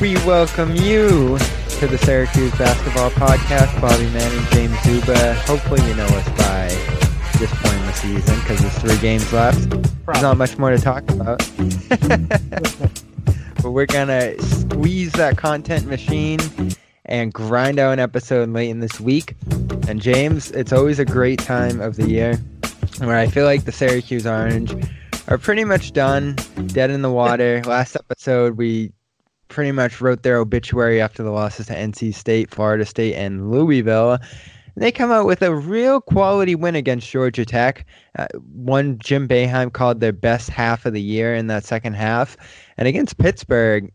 We welcome you to the Syracuse Basketball Podcast. Bobby Manning, James Zuba. Hopefully, you know us by this point in the season because there's three games left. There's not much more to talk about. but we're gonna squeeze that content machine and grind out an episode late in this week. And James, it's always a great time of the year where I feel like the Syracuse Orange are pretty much done, dead in the water. Last episode, we pretty much wrote their obituary after the losses to NC State, Florida State, and Louisville. And they come out with a real quality win against Georgia Tech. Uh, one Jim Boeheim called their best half of the year in that second half. And against Pittsburgh,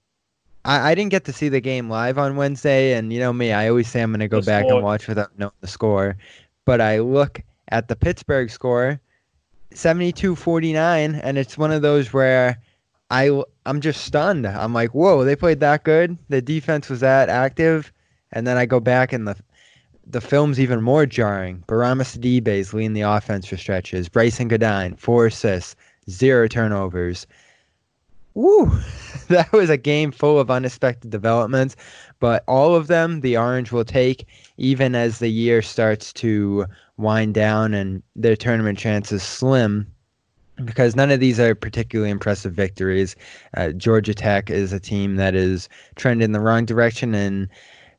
I, I didn't get to see the game live on Wednesday. And you know me, I always say I'm going to go The back score. and watch without knowing the score. But I look at the Pittsburgh score, 72-49, and it's one of those where I I'm just stunned. I'm like, whoa, they played that good. The defense was that active, and then I go back and the the film's even more jarring. Bourama Sidibe is leading the offense for stretches. Brycen Goodine, four assists, zero turnovers. Woo! That was a game full of unexpected developments, but all of them the Orange will take, even as the year starts to wind down and their tournament chances slim because none of these are particularly impressive victories. Uh, Georgia Tech is a team that is trending in the wrong direction, and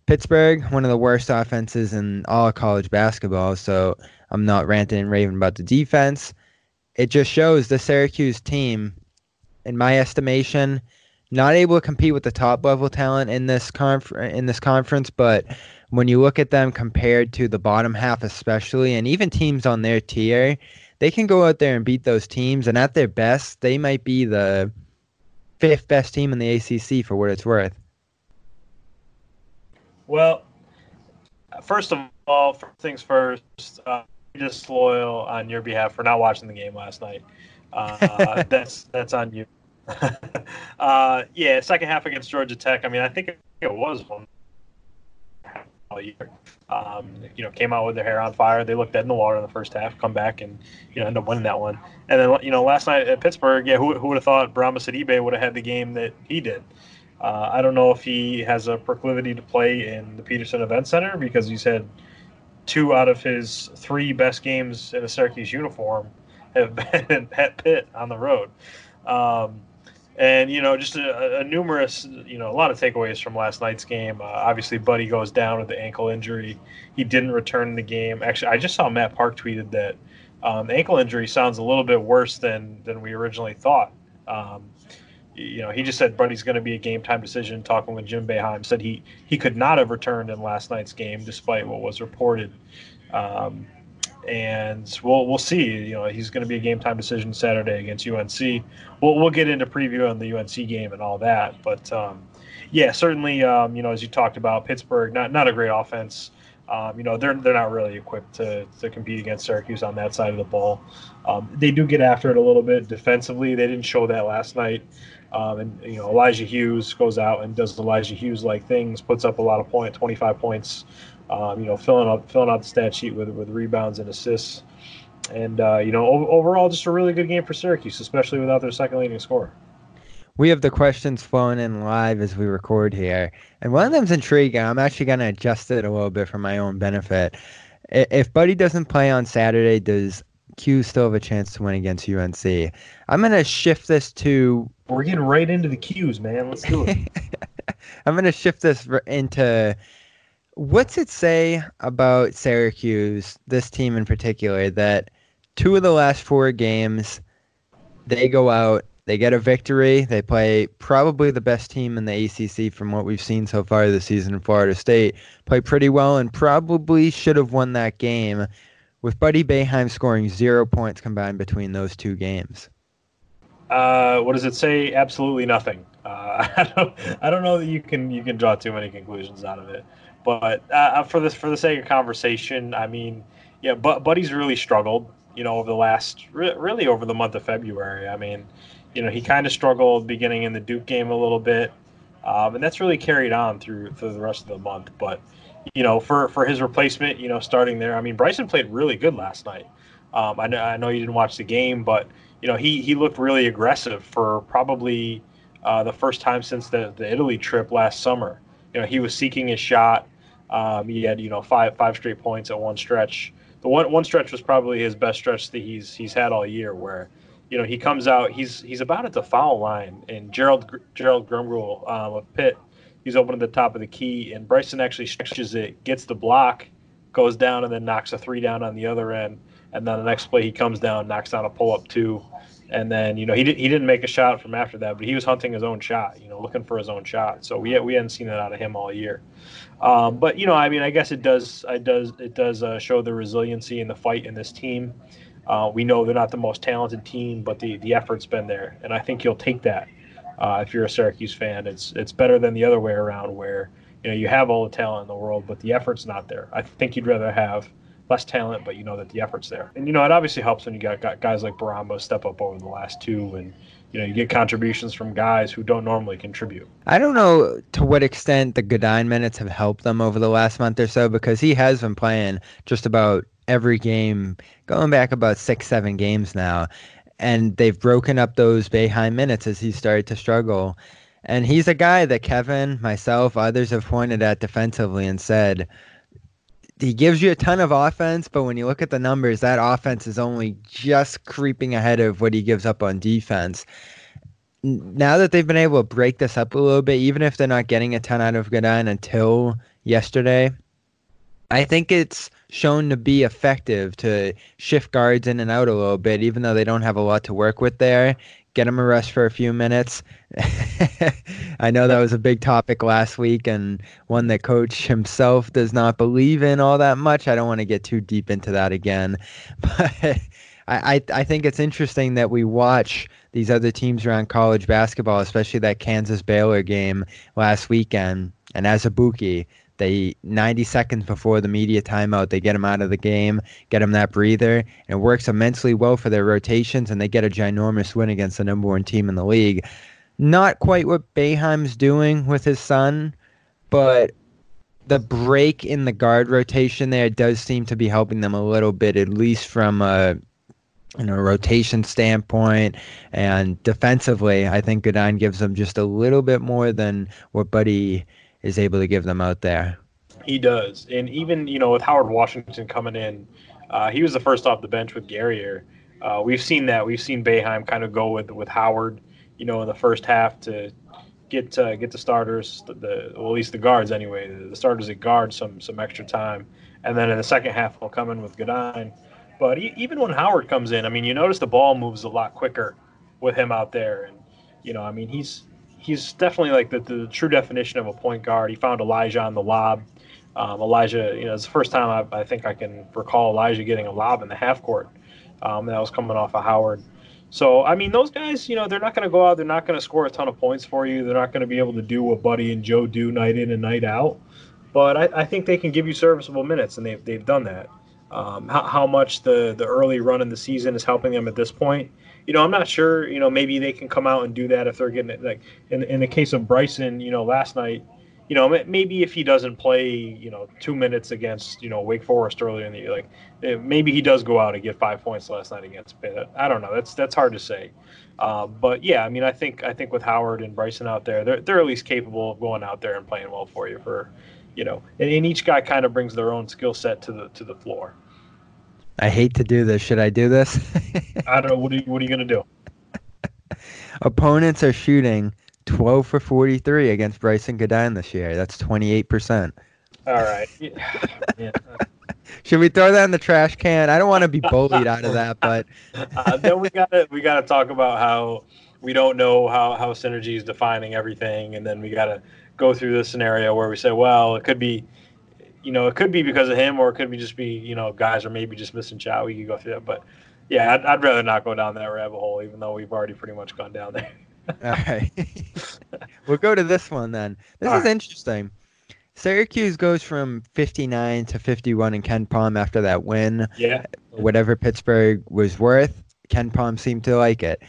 Pittsburgh, one of the worst offenses in all of college basketball. So I'm not ranting and raving about the defense. It just shows the Syracuse team, in my estimation, not able to compete with the top level talent in this conf- in this conference, but when you look at them compared to the bottom half especially and even teams on their tier, they can go out there and beat those teams and at their best, they might be the fifth best team in the ACC for what it's worth. Well, first of all, first things first, uh, disloyal on your behalf for not watching the game last night. Uh, that's that's on you. uh, yeah, second half against Georgia Tech. I mean, I think it was one all year. Um, you know, came out with their hair on fire. They looked dead in the water in the first half. Come back and you know end up winning that one. And then you know last night at Pittsburgh, yeah, who, who would have thought Bourama Sidibe would have had the game that he did? Uh, I don't know if he has a proclivity to play in the Petersen Event Center because he's had two out of his three best games in a Syracuse uniform have been at Pitt on the road. Um, and you know, just a, a numerous, you know, a lot of takeaways from last night's game. Uh, obviously, Buddy goes down with the ankle injury. He didn't return in the game. Actually, I just saw Matt Park tweeted that um, ankle injury sounds a little bit worse than than we originally thought. Um, you know, he just said Buddy's going to be a game time decision. Talking with Jim Boeheim, said he he could not have returned in last night's game despite what was reported. Um, and we'll we'll see. You know, he's going to be a game time decision Saturday against UNC. We'll we'll get into preview on the UNC game and all that, but um, yeah, certainly, um, you know, as you talked about, Pittsburgh not not a great offense. Um, you know, they're they're not really equipped to, to compete against Syracuse on that side of the ball. Um, they do get after it a little bit defensively. They didn't show that last night. Um, and you know, Elijah Hughes goes out and does Elijah Hughes like things, puts up a lot of point, 25 points. Um, you know, filling up filling out the stat sheet with with rebounds and assists. And uh, you know, o- overall, just a really good game for Syracuse, especially without their second leading scorer. We have the questions flowing in live as we record here, and one of them's intriguing. I'm actually going to adjust it a little bit for my own benefit. If Buddy doesn't play on Saturday, does Q still have a chance to win against UNC? I'm going to shift this to We're getting right into the cues, man. Let's do it. I'm going to shift this into what's it say about Syracuse, this team in particular, that two of the last four games they go out they get a victory. They play probably the best team in the ACC from what we've seen so far this season Florida State. Play pretty well and probably should have won that game with Buddy Boeheim scoring zero points combined between those two games. Uh, what does it say? Absolutely nothing. Uh, I don't. I don't know that you can you can draw too many conclusions out of it. But uh, for this for the sake of conversation, I mean, yeah, but Buddy's really struggled. You know, over the last really over the month of February. I mean, you know, he kind of struggled beginning in the Duke game a little bit, um, and that's really carried on through through the rest of the month. But you know, for for his replacement, you know, starting there, I mean, Brycen played really good last night. Um, I know I know you didn't watch the game, but you know, he he looked really aggressive for probably uh, the first time since the the Italy trip last summer. You know, he was seeking his shot. Um, he had you know five five straight points at one stretch. The one one stretch was probably his best stretch that he's he's had all year, where you know, he comes out. He's he's about at the foul line, and Gerald Gerald Drumgoole um, of Pitt, he's open at the top of the key, and Brycen actually stretches it, gets the block, goes down, and then knocks a three down on the other end. And then the next play, he comes down, knocks down a pull up two, and then you know he did, he didn't make a shot from after that, but he was hunting his own shot, you know, looking for his own shot. So we we hadn't seen that out of him all year. Um, but you know, I mean, I guess it does it does it does uh, show the resiliency and the fight in this team. Uh, we know they're not the most talented team, but the, the effort's been there, and I think you'll take that uh, if you're a Syracuse fan. It's it's better than the other way around, where you know you have all the talent in the world, but the effort's not there. I think you'd rather have less talent, but you know that the effort's there, and you know it obviously helps when you got, got guys like Biombos step up over the last two, and you know you get contributions from guys who don't normally contribute. I don't know to what extent the Goodine minutes have helped them over the last month or so because he has been playing just about every game, going back about six, seven games now. And they've broken up those Boeheim minutes as he started to struggle. And he's a guy that Kevin, myself, others have pointed at defensively and said he gives you a ton of offense, but when you look at the numbers, that offense is only just creeping ahead of what he gives up on defense. Now that they've been able to break this up a little bit, even if they're not getting a ton out of Goodine until yesterday, I think it's shown to be effective to shift guards in and out a little bit, even though they don't have a lot to work with there. Get him a rest for a few minutes. I know that was a big topic last week and one that coach himself does not believe in all that much. I don't want to get too deep into that again, but I, I think it's interesting that we watch these other teams around college basketball, especially that Kansas Baylor game last weekend. And Azubuike, they 90 seconds before the media timeout, they get him out of the game, get him that breather, and it works immensely well for their rotations, and they get a ginormous win against the number one team in the league. Not quite what Boeheim's doing with his son, but the break in the guard rotation there does seem to be helping them a little bit, at least from a you know, rotation standpoint and defensively. I think Goodine gives them just a little bit more than what Buddy is able to give them out there. He does, and even you know with Howard Washington coming in, uh, he was the first off the bench with Guerrier. Uh, we've seen that. We've seen Boeheim kind of go with with Howard, you know, in the first half to get uh, get the starters, the, the, well, at least the guards anyway, the, the, starters at guard some some extra time, and then in the second half we'll come in with Goodine. But he, even when Howard comes in, I mean, you notice the ball moves a lot quicker with him out there, and you know, I mean, he's he's definitely like the, the true definition of a point guard. He found Elijah on the lob. Um, Elijah, you know, it's the first time I, I, think I can recall Elijah getting a lob in the half court. Um, that was coming off of Howard. So, I mean, those guys, you know, they're not going to go out. They're not going to score a ton of points for you. They're not going to be able to do what Buddy and Joe do night in and night out. But I, I think they can give you serviceable minutes, and they've, they've done that. Um, how, how much the, the early run in the season is helping them at this point, you know, I'm not sure. You know, maybe they can come out and do that if they're getting it. Like in in the case of Brycen, you know, last night, you know, maybe if he doesn't play, you know, two minutes against you know Wake Forest earlier in the year, like eh, maybe he does go out and get five points last night against Pitt. I don't know. That's that's hard to say. Uh, but yeah, I mean, I think I think with Howard and Brycen out there, they're they're at least capable of going out there and playing well for you for, you know, and, and each guy kind of brings their own skill set to the to the floor. I hate to do this. Should I do this? I don't know. What are you, what are you going to do? Opponents are shooting 12 for 43 against Brycen Goodine this year. That's 28%. All right. Yeah. Should we throw that in the trash can? I don't want to be bullied out of that, but uh, then we got to we got to talk about how we don't know how how synergy is defining everything, and then we got to go through this scenario where we say, well, it could be, you know, it could be because of him, or it could be just be, you know, guys are maybe just missing Chow. We could go through that, but yeah, I'd, I'd rather not go down that rabbit hole, even though we've already pretty much gone down there. All right. we'll go to this one then. This All is right. interesting. Syracuse goes from 59 to 51 in KenPom after that win. yeah, Whatever Pittsburgh was worth, KenPom seemed to like it.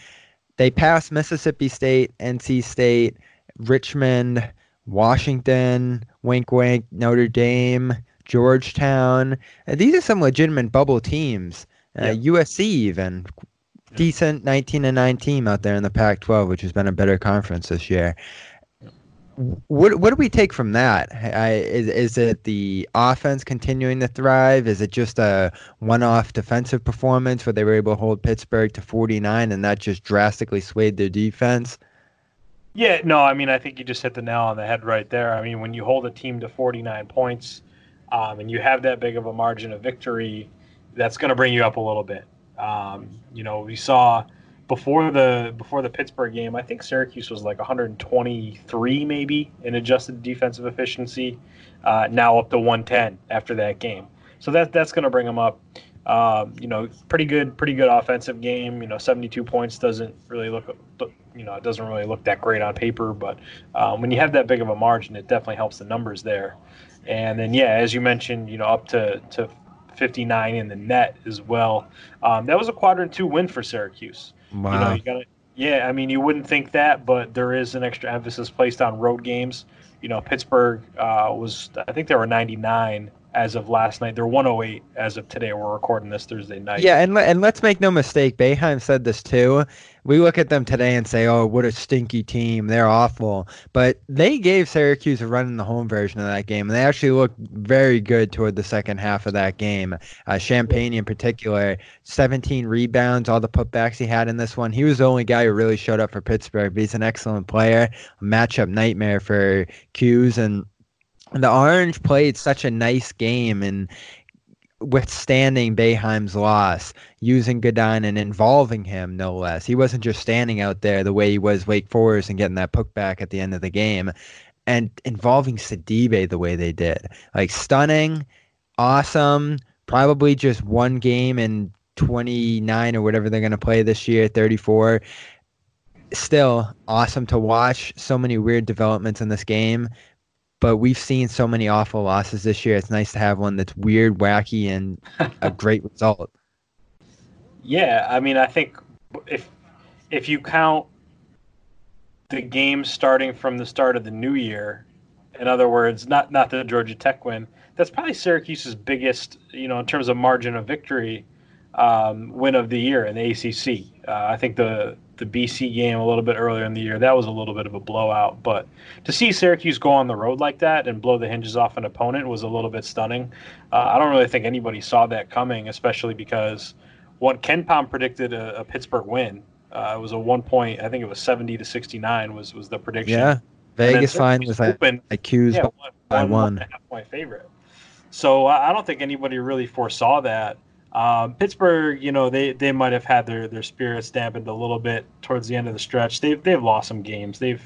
They passed Mississippi State, NC State, Richmond, Washington, wink wink, Notre Dame, Georgetown. Uh, these are some legitimate bubble teams. Uh, USC even decent 19 and 9 team out there in the Pac-12, which has been a better conference this year. What what do we take from that? I, is is it the offense continuing to thrive? Is it just a one-off defensive performance where they were able to hold Pittsburgh to 49 and that just drastically swayed their defense? Yeah, no, I mean, I think you just hit the nail on the head right there. I mean, when you hold a team to 49 points um, and you have that big of a margin of victory, that's going to bring you up a little bit. Um, you know, we saw before the before the Pittsburgh game, I think Syracuse was like 123 maybe in adjusted defensive efficiency. Uh, now up to 110 after that game, so that that's going to bring them up. Um, you know, pretty good, pretty good offensive game. You know, 72 points doesn't really look, you know, it doesn't really look that great on paper. But um, when you have that big of a margin, it definitely helps the numbers there. And then, yeah, as you mentioned, you know, up to to 59 in the net as well. Um, that was a quadrant two win for Syracuse. Wow. You know, you got Yeah, I mean, you wouldn't think that, but there is an extra emphasis placed on road games. You know, Pittsburgh uh, was, I think they were 99 as of last night. They're 108 as of today. We're recording this Thursday night. Yeah, and and let's make no mistake, Boeheim said this too. We look at them today and say, "Oh, what a stinky team! They're awful." But they gave Syracuse a run in the home version of that game, and they actually looked very good toward the second half of that game. Uh, Champagnie, in particular, 17 rebounds, all the putbacks he had in this one. He was the only guy who really showed up for Pittsburgh. But he's an excellent player, a matchup nightmare for 'Cuse and. The Orange played such a nice game, and withstanding Boeheim's loss, using Goodine and involving him no less. He wasn't just standing out there the way he was Wake Forest and getting that puck back at the end of the game, and involving Sidibe the way they did. Like stunning, awesome. Probably just one game in 29 or whatever they're going to play this year, 34. Still awesome to watch. So many weird developments in this game but we've seen so many awful losses this year. It's nice to have one that's weird, wacky, and a great result. Yeah, I mean, I think if if you count the games starting from the start of the new year, in other words, not not the Georgia Tech win, that's probably Syracuse's biggest, you know, in terms of margin of victory, um, win of the year in the ACC. Uh, I think the the BC game a little bit earlier in the year that was a little bit of a blowout, but to see Syracuse go on the road like that and blow the hinges off an opponent was a little bit stunning. Uh, I don't really think anybody saw that coming, especially because what KenPom predicted a, a Pittsburgh win. Uh, it was a one point, I think it was seventy to sixty nine was was the prediction. Yeah, Vegas line was opened- accused yeah, by one, by one, one. one and a half point favorite. So I don't think anybody really foresaw that. Um, Pittsburgh, you know, they, they might have had their, their spirits dampened a little bit towards the end of the stretch. They've they've lost some games. They've,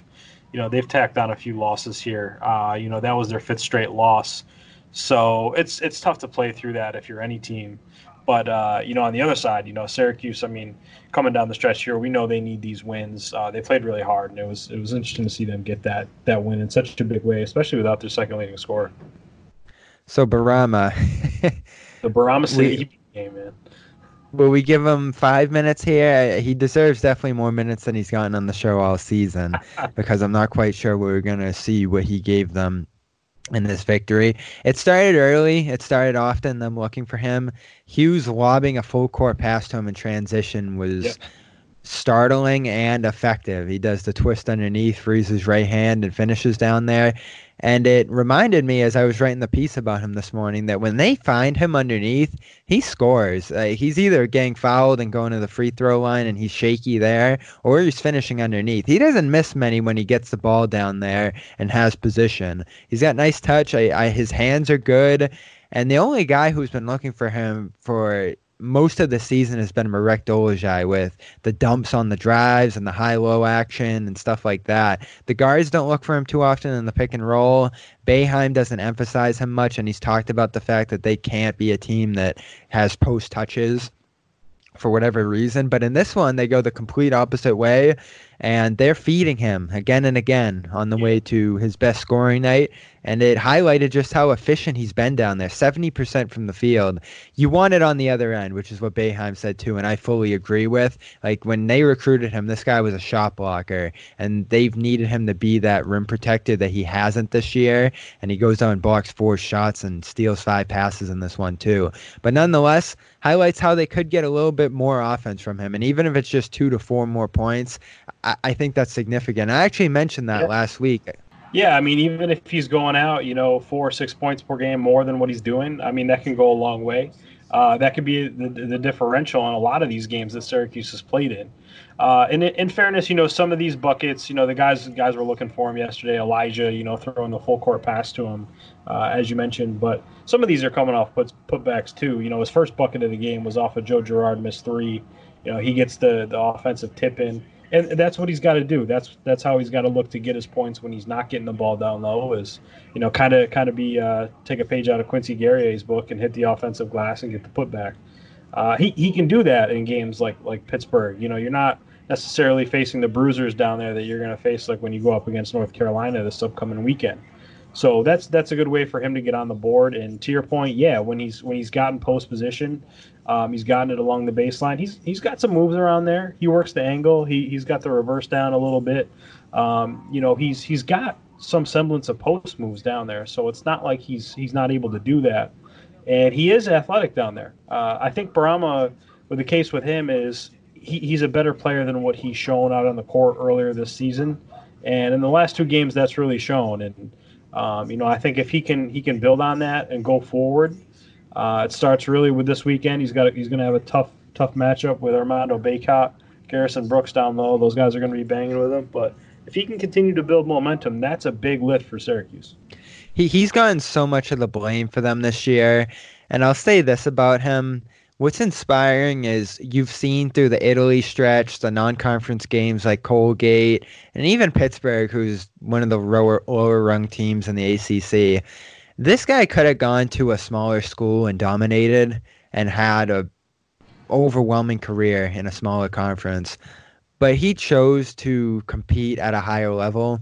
you know, they've tacked on a few losses here. Uh, you know, that was their fifth straight loss. So it's it's tough to play through that if you're any team. But uh, you know, on the other side, you know, Syracuse. I mean, coming down the stretch here, we know they need these wins. Uh, they played really hard, and it was it was interesting to see them get that that win in such a big way, especially without their second leading scorer. So Bourama, The Bourama City game, man. will we give him five minutes here? He deserves definitely more minutes than he's gotten on the show all season, because I'm not quite sure we're gonna see what he gave them in this victory. It started early. It started often. Them looking for him. Hughes lobbing a full court pass to him in transition was Yep. startling and effective. He does the twist underneath, frees his right hand, and finishes down there. And it reminded me as I was writing the piece about him this morning that when they find him underneath, he scores. Uh, he's either getting fouled and going to the free throw line and he's shaky there, or he's finishing underneath. He doesn't miss many when he gets the ball down there and has position. He's got nice touch. I, I, his hands are good. And the only guy who's been looking for him for most of the season has been Marek Dolezaj with the dumps on the drives and the high-low action and stuff like that. The guards don't look for him too often in the pick and roll. Boeheim doesn't emphasize him much, and he's talked about the fact that they can't be a team that has post touches for whatever reason. But in this one, they go the complete opposite way, and they're feeding him again and again on the way to his best scoring night. And it highlighted just how efficient he's been down there 70% from the field. You want it on the other end, which is what Boeheim said too, and I fully agree with. Like when they recruited him, this guy was a shot blocker, and they've needed him to be that rim protector that he hasn't this year. And he goes down and blocks four shots and steals five passes in this one too. But nonetheless, highlights how they could get a little bit more offense from him. And even if it's just two to four more points, I, I think that's significant. I actually mentioned that yeah. last week. Yeah, I mean, even if he's going out, you know, four or six points per game more than what he's doing, I mean, that can go a long way. Uh, that could be the, the, differential in a lot of these games that Syracuse has played in. Uh, and in, fairness, you know, some of these buckets, you know, the guys guys were looking for him yesterday. Elijah, you know, throwing the full court pass to him, uh, as you mentioned. But some of these are coming off put, putbacks too. You know, his first bucket of the game was off of Joe Girard missed three. You know, he gets the the offensive tip in and that's what he's got to do. That's that's how he's got to look to get his points when he's not getting the ball down low. Is you know kind of kind of be uh, take a page out of Quincy Guerrier's book and hit the offensive glass and get the putback. Uh, he he can do that in games like like Pittsburgh. You know you're not necessarily facing the bruisers down there that you're going to face like when you go up against North Carolina this upcoming weekend. So that's that's a good way for him to get on the board. And to your point, yeah, when he's when he's gotten post position, um, he's gotten it along the baseline. He's he's got some moves around there. He works the angle. He he's got the reverse down a little bit. Um, you know, he's he's got some semblance of post moves down there. So it's not like he's he's not able to do that. And he is athletic down there. Uh, I think Bourama, with the case with him is he, he's a better player than what he's shown out on the court earlier this season. And in the last two games, that's really shown. And um, you know, I think if he can he can build on that and go forward, uh, it starts really with this weekend. He's got he's going to have a tough tough matchup with Armando Bacot, Garrison Brooks down low. Those guys are going to be banging with him. But if he can continue to build momentum, that's a big lift for Syracuse. He he's gotten so much of the blame for them this year, and I'll say this about him. What's inspiring is you've seen through the Italy stretch, the non-conference games like Colgate, and even Pittsburgh, who's one of the lower lower rung teams in the ACC this guy could have gone to a smaller school and dominated and had a overwhelming career in a smaller conference, but he chose to compete at a higher level.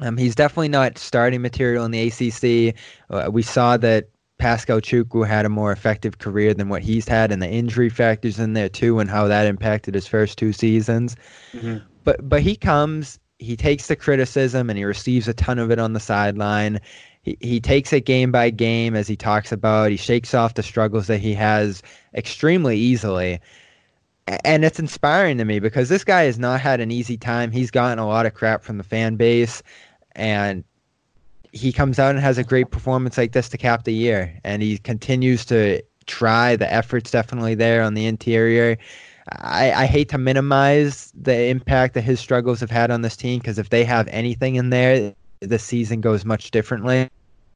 Um, he's definitely not starting material in the ACC. Uh, we saw that Pascal Chukwu had a more effective career than what he's had, and the injury factors in there too, and how that impacted his first two seasons. Mm-hmm. But but he comes, he takes the criticism, and he receives a ton of it on the sideline. He he takes it game by game, as he talks about. He shakes off the struggles that he has extremely easily. And it's inspiring to me because this guy has not had an easy time. He's gotten a lot of crap from the fan base and he comes out and has a great performance like this to cap the year, and he continues to try. The effort's definitely there on the interior. I, I hate to minimize the impact that his struggles have had on this team because if they have anything in there, the season goes much differently.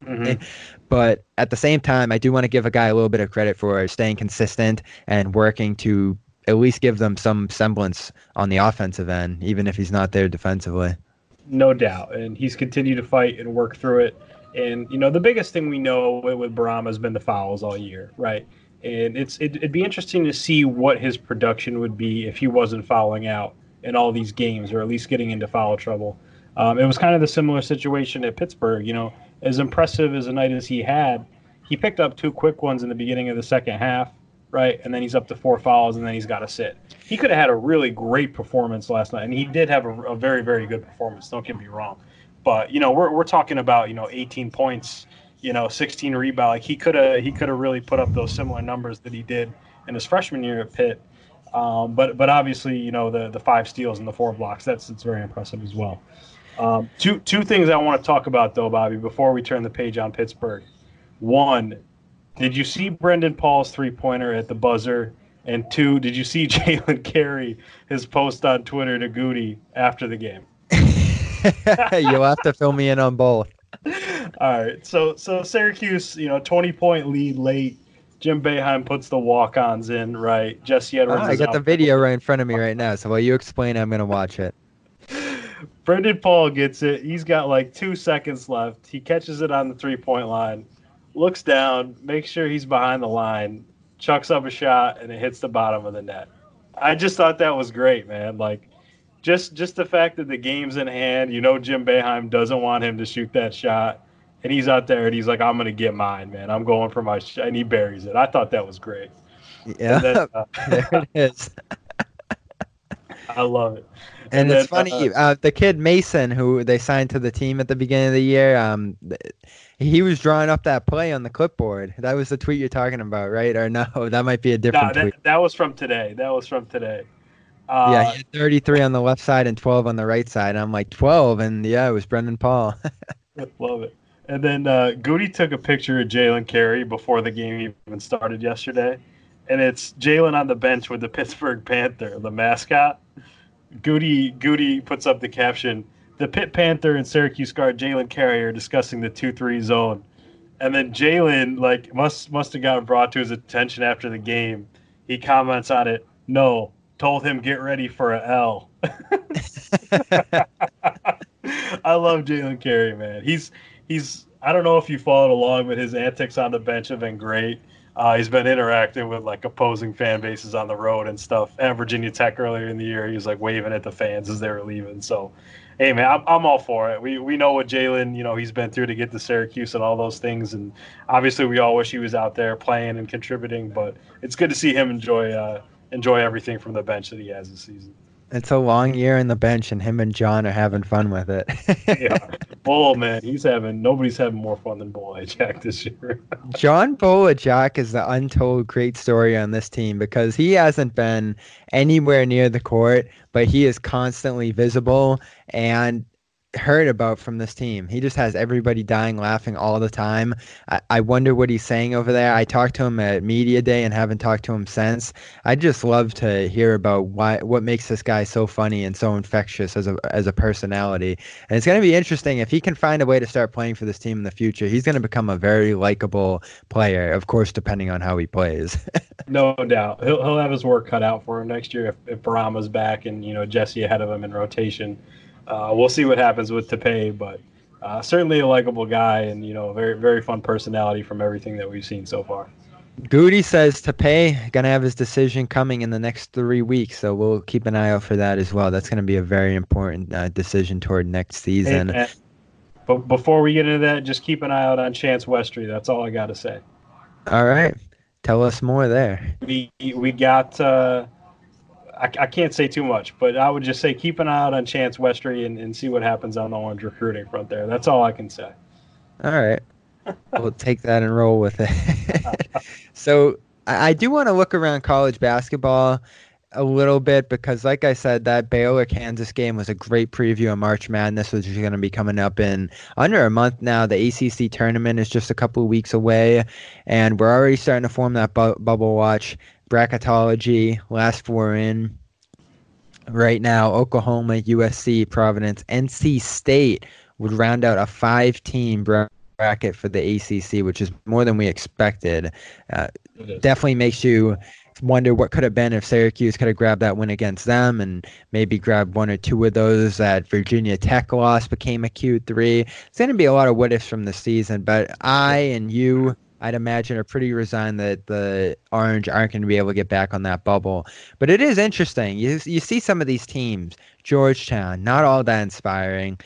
Mm-hmm. But at the same time, I do want to give a guy a little bit of credit for staying consistent and working to at least give them some semblance on the offensive end, even if he's not there defensively no doubt. And he's continued to fight and work through it. And you know, the biggest thing we know with, Bourama has been the fouls all year, right? And it's it, would be interesting to see what his production would be if he wasn't fouling out in all these games, or at least getting into foul trouble. Um, it was kind of the similar situation at Pittsburgh. You know, as impressive as a night as he had, he picked up two quick ones in the beginning of the second half, right? And then he's up to four fouls, and then he's got to sit he could have had a really great performance last night, and he did have a, a, very, very good performance. Don't get me wrong, but you know we're we're talking about you know 18 points, you know, 16 rebound. Like he could have he could have really put up those similar numbers that he did in his freshman year at Pitt. Um, but but obviously, you know, the the five steals and the four blocks that's it's very impressive as well. Um, two two things I want to talk about though, Bobby, before we turn the page on Pittsburgh. One, did you see Brendan Paul's three pointer at the buzzer? And two, did you see Jalen Carey his post on Twitter to Goody after the game? You'll have to fill me in on both. All right. So so Syracuse, you know, 20 point lead late. Jim Boeheim puts the walk ons in, right? Jesse Oh, Edwards. I got out the video right in front of me right now. So while you explain, I'm gonna watch it. Brendan Paul gets it. He's got like two seconds left. He catches it on the three point line, looks down, makes sure he's behind the line, chucks up a shot, and it hits the bottom of the net. I just thought that was great, man. Like, just just the fact that the game's in hand. You know, Jim Boeheim doesn't want him to shoot that shot, and he's out there and he's like, "I'm gonna get mine, man. I'm going for my," sh-, and he buries it. I thought that was great. Yeah, then, uh, there it is. I love it. And, then, it's funny, uh, the kid Mason, who they signed to the team at the beginning of the year, um, he was drawing up that play on the clipboard. That was the tweet you're talking about, right? Or no, that might be a different that, tweet. that was from today. That was from today. Uh, yeah, he had 33 on the left side and 12 on the right side. And I'm like 12, and yeah, it was Brendan Paul. Love it. And then uh, Goody took a picture of Jalen Carey before the game even started yesterday, and it's Jalen on the bench with the Pittsburgh Panther, the mascot. Goody Goody puts up the caption: "The Pitt Panther and Syracuse guard Jalen Carey are discussing the two-three zone." And then Jalen like must must have gotten brought to his attention after the game. He comments on it. No, told him get ready for a L. I love Jalen Carey, man. He's he's I don't know if you followed along, but his antics on the bench have been great. Uh, he's been interacting with like opposing fan bases on the road and stuff. At Virginia Tech earlier in the year, he was like waving at the fans as they were leaving. So, hey man, I'm, I'm all for it. We we know what Jalen, you know, he's been through to get to Syracuse and all those things, and obviously we all wish he was out there playing and contributing. But it's good to see him enjoy uh, enjoy everything from the bench that he has this season. It's a long year in the bench, and him and John are having fun with it. Yeah, Bull oh, man, he's having nobody's having more fun than Jack this year. John Bol Ajak is the untold great story on this team because he hasn't been anywhere near the court, but he is constantly visible and heard about from this team. He just has everybody dying laughing all the time. I, I wonder what he's saying over there. I talked to him at media day and haven't talked to him since. I just love to hear about why what makes this guy so funny and so infectious as a as a personality. And it's going to be interesting if he can find a way to start playing for this team in the future. He's going to become a very likable player, of course, depending on how he plays. No doubt, he'll he'll have his work cut out for him next year if, if Bourama's back and you know Jesse ahead of him in rotation. Uh, we'll see what happens with Tepe, but uh, certainly a likable guy and you know a very very fun personality from everything that we've seen so far. Goody says pay, gonna have his decision coming in the next three weeks, so we'll keep an eye out for that as well. That's gonna be a very important uh, decision toward next season. And- but before we get into that, just keep an eye out on Chance Westry. That's all I got to say. All right, tell us more there. we we got uh, I, I can't say too much, but I would just say keep an eye out on Chance Westry and, and see what happens on the orange recruiting front there. That's all I can say. All right, we'll take that and roll with it. so I, I do want to look around college basketball a little bit because, like I said, that Baylor Kansas game was a great preview of March Madness, which is going to be coming up in under a month now. The ACC tournament is just a couple of weeks away, and we're already starting to form that bu- bubble watch bracketology. Last four in. Right now, Oklahoma, USC, Providence, NC State would round out a five-team bracket for the ACC, which is more than we expected. Uh, definitely makes you wonder what could have been if Syracuse could have grabbed that win against them and maybe grabbed one or two of those that Virginia Tech lost became a Q3. It's going to be a lot of what ifs from the season, but I and you, I'd imagine, are pretty resigned that the Orange aren't going to be able to get back on that bubble. But it is interesting. You, you see some of these teams, Georgetown, not all that inspiring.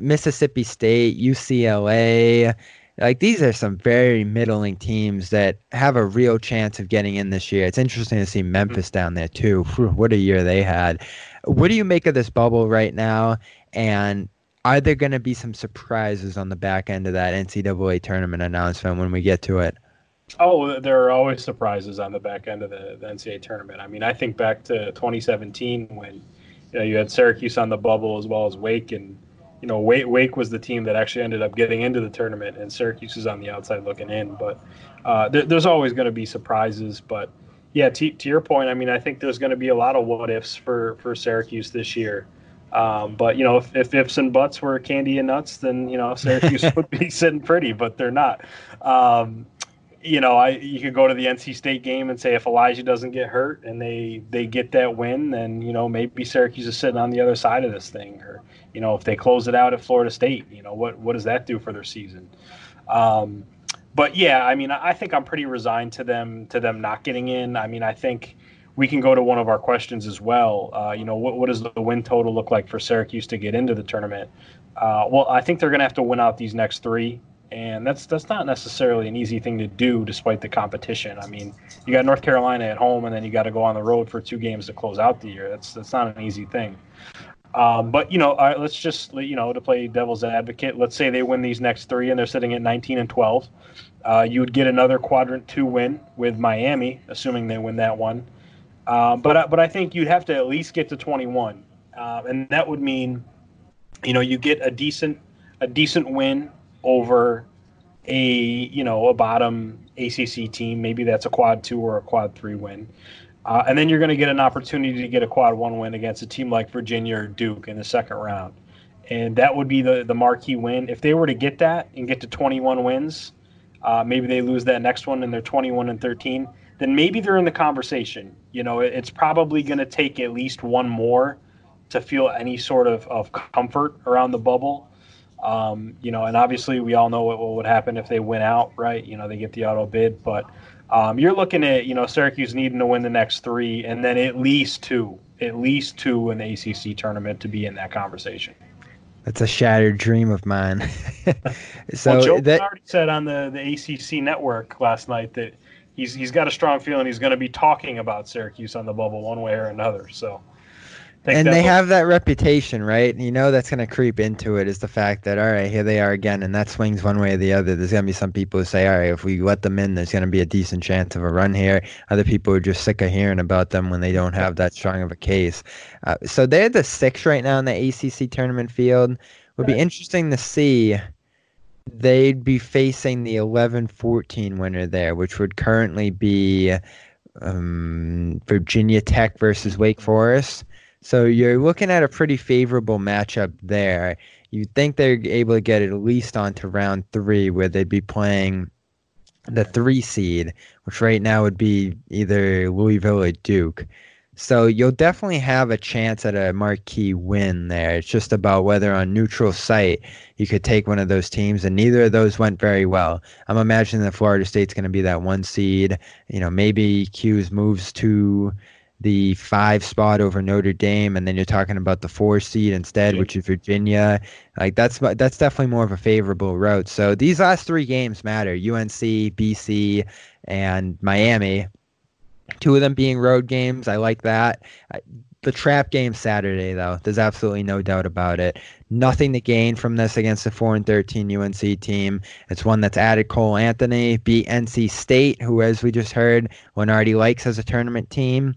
Mississippi State, UCLA, like these are some very middling teams that have a real chance of getting in this year. It's interesting to see Memphis mm. down there too. Whew, what a year they had. What do you make of this bubble right now? And are there going to be some surprises on the back end of that NCAA tournament announcement when we get to it? Oh, there are always surprises on the back end of the, the NCAA tournament. I mean, I think back to 2017 when you know you had Syracuse on the bubble as well as Wake, and you know Wake, Wake was the team that actually ended up getting into the tournament, and Syracuse is on the outside looking in. But uh, there, there's always going to be surprises. But yeah, to your point, I mean, I think there's going to be a lot of what ifs for for Syracuse this year. Um, but you know, if, if ifs and buts were candy and nuts, then you know Syracuse would be sitting pretty, but they're not. Um, you know, I you could go to the NC State game and say if Elijah doesn't get hurt and they they get that win, then you know maybe Syracuse is sitting on the other side of this thing, or you know if they close it out at Florida State, you know what what does that do for their season? Um, but yeah, I mean, I think I'm pretty resigned to them to them not getting in. I mean, I think we can go to one of our questions as well. Uh, you know, what, what does the win total look like for Syracuse to get into the tournament? Uh, well, I think they're going to have to win out these next three, and that's that's not necessarily an easy thing to do, despite the competition. I mean, you got North Carolina at home, and then you got to go on the road for two games to close out the year. That's that's not an easy thing. Um, but you know, uh, let's just you know to play devil's advocate. Let's say they win these next three, and they're sitting at 19 and 12. Uh, you would get another quadrant two win with Miami, assuming they win that one. Um, but but I think you'd have to at least get to 21, uh, and that would mean, you know, you get a decent a decent win over a you know a bottom ACC team. Maybe that's a quad two or a quad three win, uh, and then you're going to get an opportunity to get a quad one win against a team like Virginia or Duke in the second round, and that would be the the marquee win. If they were to get that and get to 21 wins, uh, maybe they lose that next one and they're 21 and 13 then maybe they're in the conversation. You know, it's probably going to take at least one more to feel any sort of, of comfort around the bubble. Um, you know, and obviously we all know what, what would happen if they win out, right? You know, they get the auto bid, but um, you're looking at, you know, Syracuse needing to win the next three and then at least two, at least two in the ACC tournament to be in that conversation. That's a shattered dream of mine. so well, Joe that, already said on the, the ACC network last night that – he's he's got a strong feeling he's going to be talking about Syracuse on the bubble one way or another. So. And they have that reputation, right? You know that's going to creep into it is the fact that all right, here they are again, and that swings one way or the other. There's going to be some people who say, all right, if we let them in, there's going to be a decent chance of a run here. Other people are just sick of hearing about them when they don't have that strong of a case. Uh, so they're the six right now in the ACC tournament field. Would be interesting to see they'd be facing the 11-14 winner there, which would currently be um, Virginia Tech versus Wake Forest. So you're looking at a pretty favorable matchup there. You'd think they're able to get at least onto round three, where they'd be playing the three seed, which right now would be either Louisville or Duke. So you'll definitely have a chance at a marquee win there. It's just about whether on neutral site you could take one of those teams, and neither of those went very well. I'm imagining that Florida State's going to be that one seed. You know, maybe 'Cuse moves to the five spot over Notre Dame, and then you're talking about the four seed instead, which is Virginia. Like that's that's definitely more of a favorable route. So these last three games matter: UNC, BC, and Miami Two of them being road games. I like that. The trap game Saturday, though, there's absolutely no doubt about it. Nothing to gain from this against the 4 and 13 UNC team. It's one that's added Cole Anthony, beat NC State, who, as we just heard, Lunardi likes as a tournament team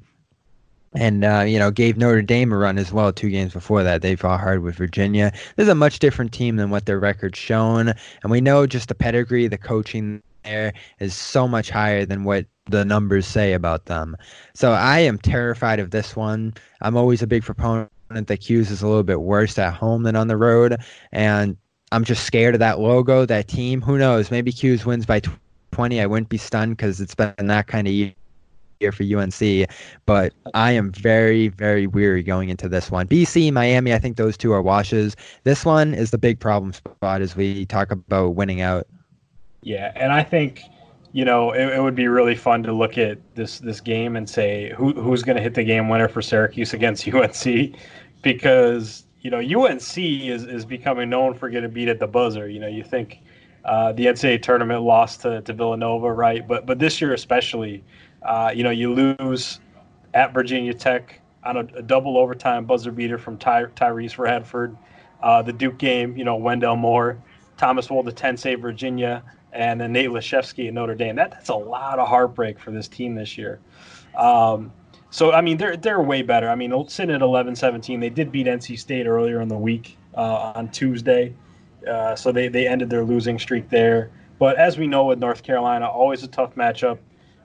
and uh, you know gave Notre Dame a run as well two games before that. They fought hard with Virginia. This is a much different team than what their record's shown, and we know just the pedigree, the coaching there is so much higher than what the numbers say about them. So I am terrified of this one. I'm always a big proponent that 'Cuse is a little bit worse at home than on the road, and I'm just scared of that logo, that team. Who knows? Maybe 'Cuse wins by 20. I wouldn't be stunned because it's been that kind of year for UNC, but I am very, very weary going into this one. BC, Miami, I think those two are washes. This one is the big problem spot as we talk about winning out. Yeah, and I think you know it, it would be really fun to look at this this game and say who who's going to hit the game winner for Syracuse against UNC because you know UNC is is becoming known for getting beat at the buzzer. You know, you think uh, the NCAA tournament lost to, to Villanova, right? But but this year especially, uh, you know, you lose at Virginia Tech on a, a double overtime buzzer beater from Ty, Tyrece Radford. Uh, the Duke game, you know, Wendell Moore, Thomas Woldetensae, Virginia, and then Nate Laszewski at Notre Dame. That, that's a lot of heartbreak for this team this year. Um, so, I mean, they're, they're way better. I mean, sitting at 11 17, they did beat NC State earlier in the week uh, on Tuesday. Uh, so they, they ended their losing streak there. But as we know with North Carolina, always a tough matchup.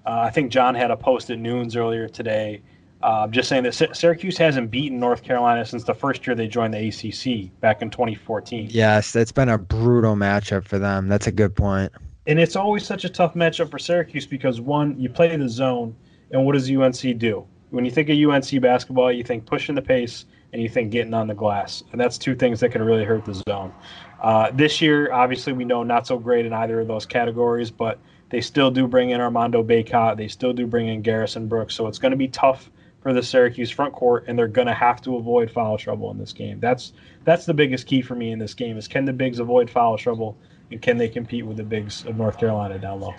Uh, I think John had a post at noons earlier today uh, just saying that Syracuse hasn't beaten North Carolina since the first year they joined the ACC back in 2014. Yes, it's been a brutal matchup for them. That's a good point. And it's always such a tough matchup for Syracuse because one, you play the zone, and what does UNC do? When you think of UNC basketball, you think pushing the pace and you think getting on the glass, and that's two things that can really hurt the zone. Uh, this year, obviously, we know not so great in either of those categories, but they still do bring in Armando Bacot. They still do bring in Garrison Brooks, so it's going to be tough for the Syracuse front court, and they're going to have to avoid foul trouble in this game. That's that's the biggest key for me in this game is can the bigs avoid foul trouble, and can they compete with the bigs of North Carolina down low.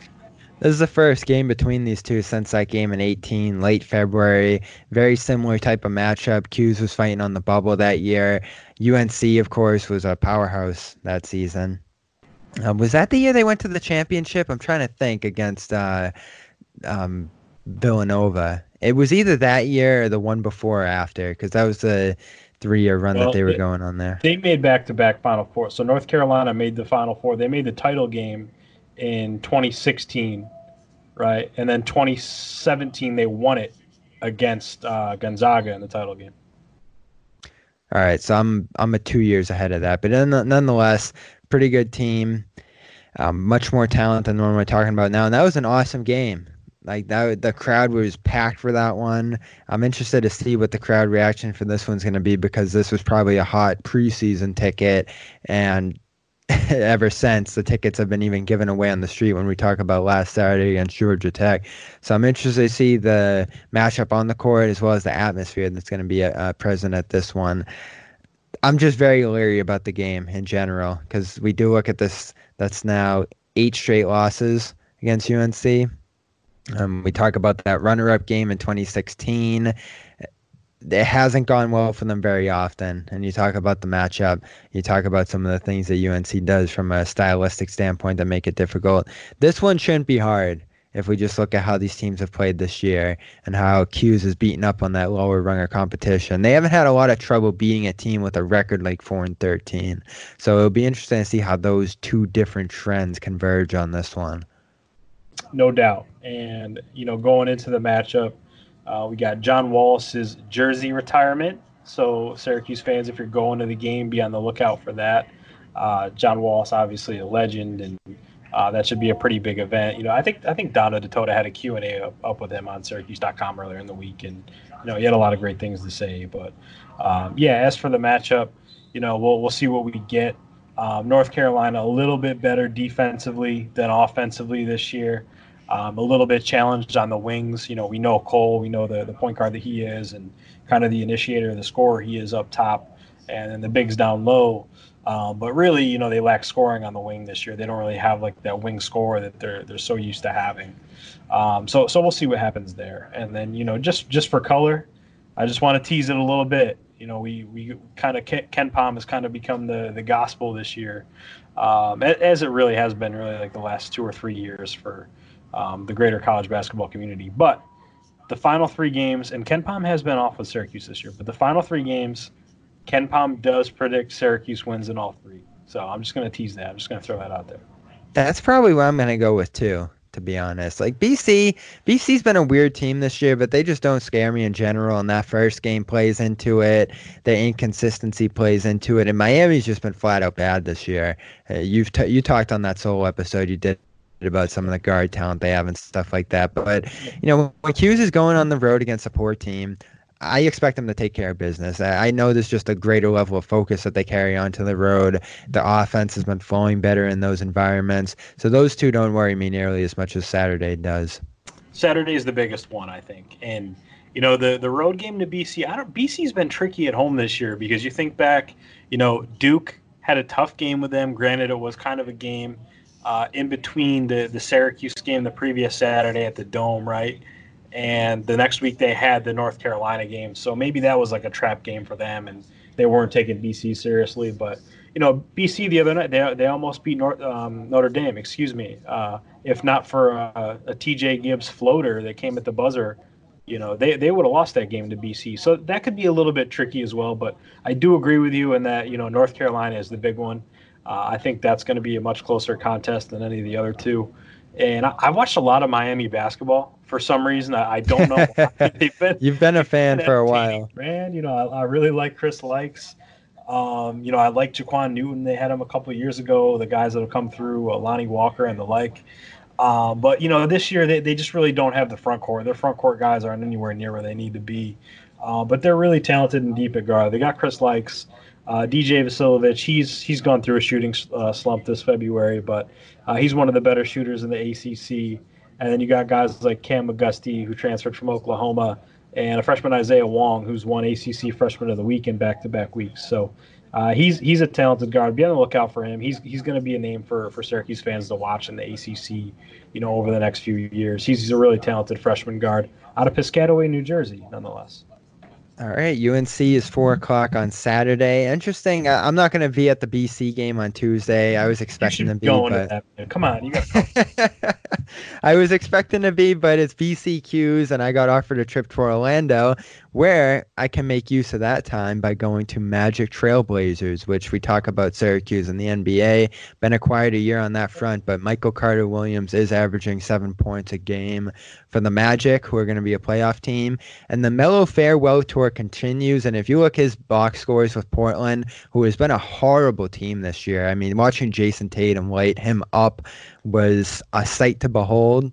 This is the first game between these two since that game in 18, late February. Very similar type of matchup. 'Cuse was fighting on the bubble that year. UNC, of course, was a powerhouse that season. Uh, was that the year they went to the championship? I'm trying to think against uh, um, Villanova. It was either that year or the one before or after, because that was the three-year run well, that they were going on there. They made back-to-back Final Four. So North Carolina made the Final Four. They made the title game in 2016, right? And then 2017 they won it against uh, Gonzaga in the title game. All right, so I'm I'm a two years ahead of that, but nonetheless, pretty good team. Um, much more talent than the one we're talking about now, and that was an awesome game. Like that, the crowd was packed for that one. I'm interested to see what the crowd reaction for this one's going to be because this was probably a hot preseason ticket, and ever since the tickets have been even given away on the street when we talk about last Saturday against Georgia Tech. So I'm interested to see the matchup on the court as well as the atmosphere that's going to be uh, present at this one. I'm just very leery about the game in general because we do look at this. That's now eight straight losses against UNC. Um, we talk about that runner-up game in 2016. It hasn't gone well for them very often. And you talk about the matchup. You talk about some of the things that UNC does from a stylistic standpoint that make it difficult. This one shouldn't be hard if we just look at how these teams have played this year and how 'Cuse is beaten up on that lower runner competition. They haven't had a lot of trouble beating a team with a record like 4 and 13. So it'll be interesting to see how those two different trends converge on this one no doubt. And you know, going into the matchup, uh, we got John Wallace's jersey retirement. So Syracuse fans, if you're going to the game, be on the lookout for that. Uh, John Wallace, obviously a legend, and uh, that should be a pretty big event. You know, I think I think Donna Ditota had a Q and A up, up, with him on Syracuse.com earlier in the week, and you know he had a lot of great things to say. But um, yeah, as for the matchup, you know we'll we'll see what we get. Um, North Carolina a little bit better defensively than offensively this year. Um, a little bit challenged on the wings. You know, we know Cole, we know the, the point guard that he is, and kind of the initiator, the scorer he is up top, and then the bigs down low. Um, but really, you know, they lack scoring on the wing this year. They don't really have like that wing scorer that they're they're so used to having. Um, so so we'll see what happens there. And then you know, just just for color, I just want to tease it a little bit you know, we we kind of KenPom has kind of become the the gospel this year, um, as it really has been really like the last two or three years for um, the greater college basketball community. But the final three games, and KenPom has been off with Syracuse this year, but the final three games, KenPom does predict Syracuse wins in all three. So I'm just going to tease that. I'm just going to throw that out there. That's probably what I'm going to go with too to be honest. Like BC, BC's been a weird team this year, but they just don't scare me in general. And that first game plays into it. The inconsistency plays into it. And Miami's just been flat out bad this year. Uh, you've t- you talked on that solo episode you did about some of the guard talent they have and stuff like that. But you know, when 'Cuse is going on the road against a poor team, I expect them to take care of business. I know there's just a greater level of focus that they carry onto the road. The offense has been flowing better in those environments. So those two don't worry me nearly as much as Saturday does. Saturday is the biggest one, I think. And you know, the the road game to BC, I don't BC's been tricky at home this year because you think back, you know, Duke had a tough game with them. Granted, it was kind of a game uh, in between the the Syracuse game the previous Saturday at the Dome, right? and the next week they had the North Carolina game. So maybe that was like a trap game for them, and they weren't taking BC seriously. But you know, BC the other night they they almost beat North, um, Notre Dame. Excuse me. Uh, if not for a, a TJ Gibbs floater that came at the buzzer, you know they, they would have lost that game to BC. So that could be a little bit tricky as well. But I do agree with you in that you know North Carolina is the big one. Uh, I think that's going to be a much closer contest than any of the other two. And I, I watched a lot of Miami basketball for some reason. I, I don't know. been, You've been a fan for a while, man. You know, I, I really like Chris Lykes. Um, you know, I like Ja'Quan Newton. They had him a couple years ago. The guys that have come through, uh, Lonnie Walker and the like. Um, but you know, this year they, they just really don't have the front court. Their front court guys aren't anywhere near where they need to be. Uh, but they're really talented and deep at guard. They got Chris Lykes. Uh, DJ Vasiljevic, he's he's gone through a shooting uh, slump this February, but uh, he's one of the better shooters in the ACC. And then you got guys like Cam McGusty, who transferred from Oklahoma, and a freshman Isaiah Wong, who's won ACC Freshman of the Week in back-to-back weeks. So uh, he's he's a talented guard. Be on the lookout for him. He's he's going to be a name for for Syracuse fans to watch in the ACC. You know, over the next few years, he's, he's a really talented freshman guard out of Piscataway, New Jersey, nonetheless. All right, UNC is four o'clock on Saturday. Interesting. Uh, I'm not going to be at the BC game on Tuesday. I was expecting to be, but to come on, you got. I was expecting to be, but it's BCQs, and I got offered a trip to Orlando, where I can make use of that time by going to Magic Trailblazers, which we talk about Syracuse and the NBA. Been a quiet a year on that front, but Michael Carter Williams is averaging seven points a game for the Magic, who are going to be a playoff team. And the Melo Farewell Tour continues. And if you look his box scores with Portland, who has been a horrible team this year, I mean, watching Jayson Tatum light him up was a sight to behold.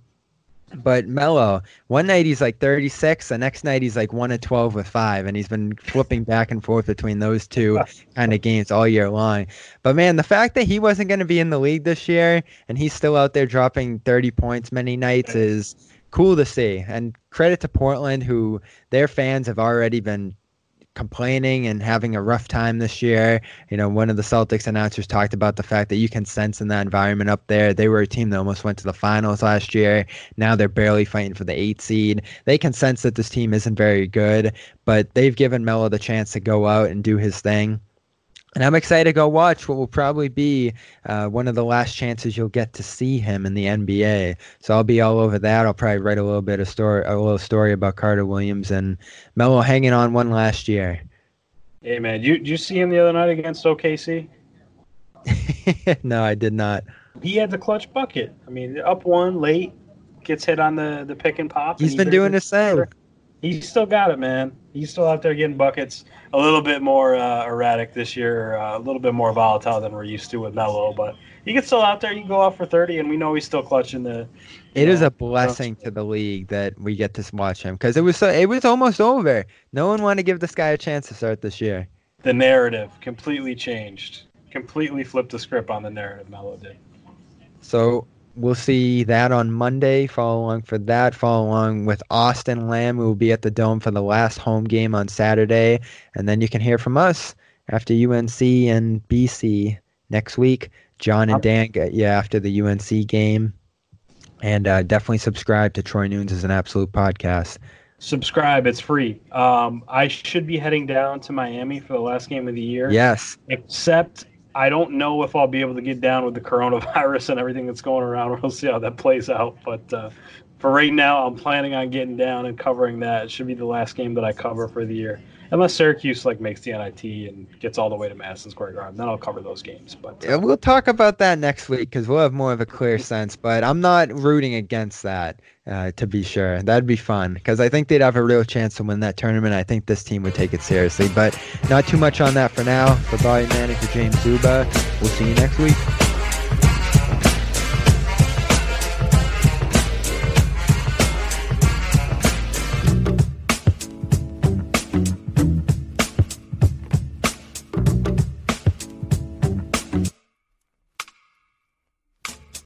But Melo, one night he's like 36, the next night he's like 1 to 12 with 5, and he's been flipping back and forth between those two kind of games all year long. But man, the fact that he wasn't going to be in the league this year and he's still out there dropping 30 points many nights is cool to see. And credit to Portland, who their fans have already been complaining and having a rough time this year. You know, one of the Celtics announcers talked about the fact that you can sense in that environment up there. They were a team that almost went to the finals last year. Now they're barely fighting for the eight seed. They can sense that this team isn't very good, but they've given Melo the chance to go out and do his thing. And I'm excited to go watch what will probably be uh, one of the last chances you'll get to see him in the NBA. So I'll be all over that. I'll probably write a little bit of story, a little story about Carter Williams and Melo hanging on one last year. Hey man, you you see him the other night against OKC? no, I did not. He had the clutch bucket. I mean, up one late, gets hit on the the pick and pop. He's been doing the same he's still got it, man. He's still out there getting buckets. A little bit more uh, erratic this year, uh, a little bit more volatile than we're used to with Melo, but he gets still out there. You can go out for thirty, and we know he's still clutching the. It is know, a blessing to the league that we get to watch him because it was so, it was almost over. No one wanted to give this guy a chance to start this year. The narrative completely changed. Completely flipped the script on the narrative. Melo did. So we'll see that on Monday. Follow along for that. Follow along with Austin Lamb, who will be at the Dome for the last home game on Saturday. And then you can hear from us after UNC and BC next week. John and Dan, yeah, after the UNC game. And uh, definitely subscribe to Troy Nunes as an absolute podcast. Subscribe, it's free. Um, I should be heading down to Miami for the last game of the year. Yes. Except I don't know if I'll be able to get down with the coronavirus and everything that's going around. We'll see how that plays out. But uh, for right now, I'm planning on getting down and covering that. It should be the last game that I cover for the year unless Syracuse like makes the NIT and gets all the way to Madison Square Garden, then I'll cover those games. But uh, yeah, we'll talk about that next week because we'll have more of a clear sense. But I'm not rooting against that. Uh, to be sure, that'd be fun because I think they'd have a real chance to win that tournament. I think this team would take it seriously, but not too much on that for now. For Bobby Manick, for James Zuba, we'll see you next week.